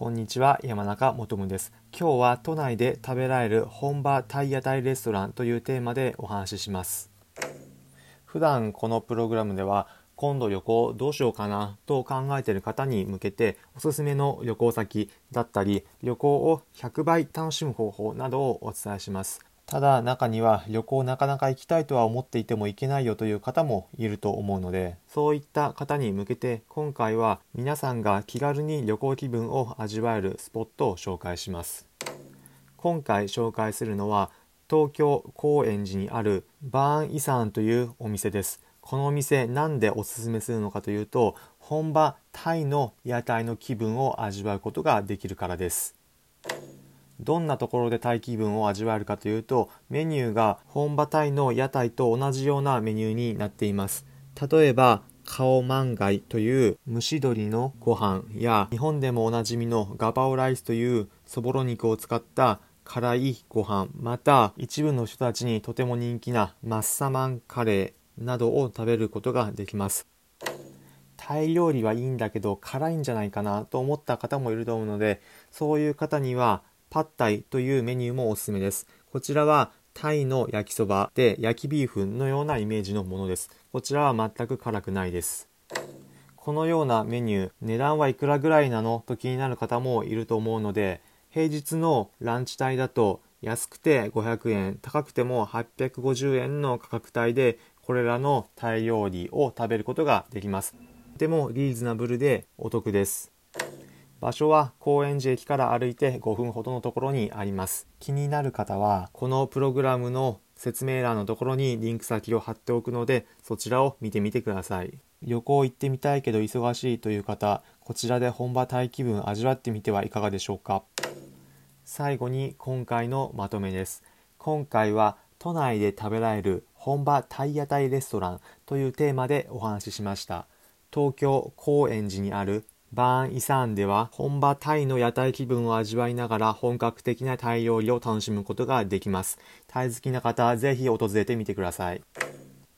こんにちは山中もとむです。今日は都内で食べられる本場タイ屋台レストランというテーマでお話しします。普段このプログラムでは今度旅行どうしようかなと考えている方に向けておすすめの旅行先だったり旅行を100倍楽しむ方法などをお伝えします。ただ中には旅行なかなか行きたいとは思っていても行けないよという方もいると思うのでそういった方に向けて今回は皆さんが気軽に旅行気分を味わえるスポットを紹介します。今回紹介するのは東京高円寺にあるバーンイサンというお店です。このお店なんでおすすめするのかというと本場タイの屋台の気分を味わうことができるからです。どんなところでタイ気分を味わえるかというとメニューが本場タイの屋台と同じようなメニューになっています。例えばカオマンガイという蒸し鶏のご飯や日本でもおなじみのガパオライスというそぼろ肉を使った辛いご飯また一部の人たちにとても人気なマッサマンカレーなどを食べることができます。タイ料理はいいんだけど辛いんじゃないかなと思った方もいると思うのでそういう方にはパッタイというメニューもおすすめです。こちらはタイの焼きそばで焼きビーフンのようなイメージのものです。こちらは全く辛くないです。このようなメニュー、値段はいくらぐらいなのと気になる方もいると思うので、平日のランチ帯だと安くて500円、高くても850円の価格帯でこれらのタイ料理を食べることができます。とてもリーズナブルでお得です。場所は高円寺駅から歩いて5分ほどのところにあります。気になる方は、このプログラムの説明欄のところにリンク先を貼っておくので、そちらを見てみてください。旅行行ってみたいけど忙しいという方、こちらで本場タイ気分味わってみてはいかがでしょうか。最後に今回のまとめです。今回は都内で食べられる本場タイ屋台レストランというテーマでお話ししました。東京高円寺にあるバーンイサンでは本場タイの屋台気分を味わいながら本格的なタイ料理を楽しむことができます。タイ好きな方、ぜひ訪れてみてください。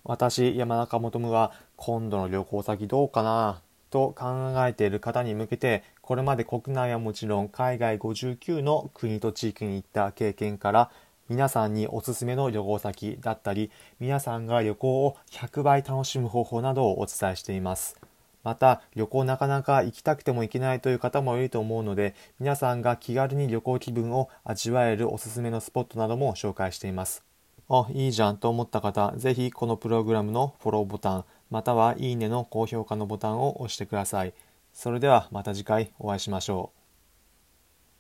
私、山中もとむは今度の旅行先どうかなと考えている方に向けて、これまで国内はもちろん海外59の国と地域に行った経験から、皆さんにおすすめの旅行先だったり、皆さんが旅行を100倍楽しむ方法などをお伝えしています。また旅行なかなか行きたくても行けないという方もいると思うので皆さんが気軽に旅行気分を味わえるおすすめのスポットなども紹介しています。あいいじゃんと思った方是非このプログラムのフォローボタンまたはいいねの高評価のボタンを押してください。それではまた次回お会いしましょう。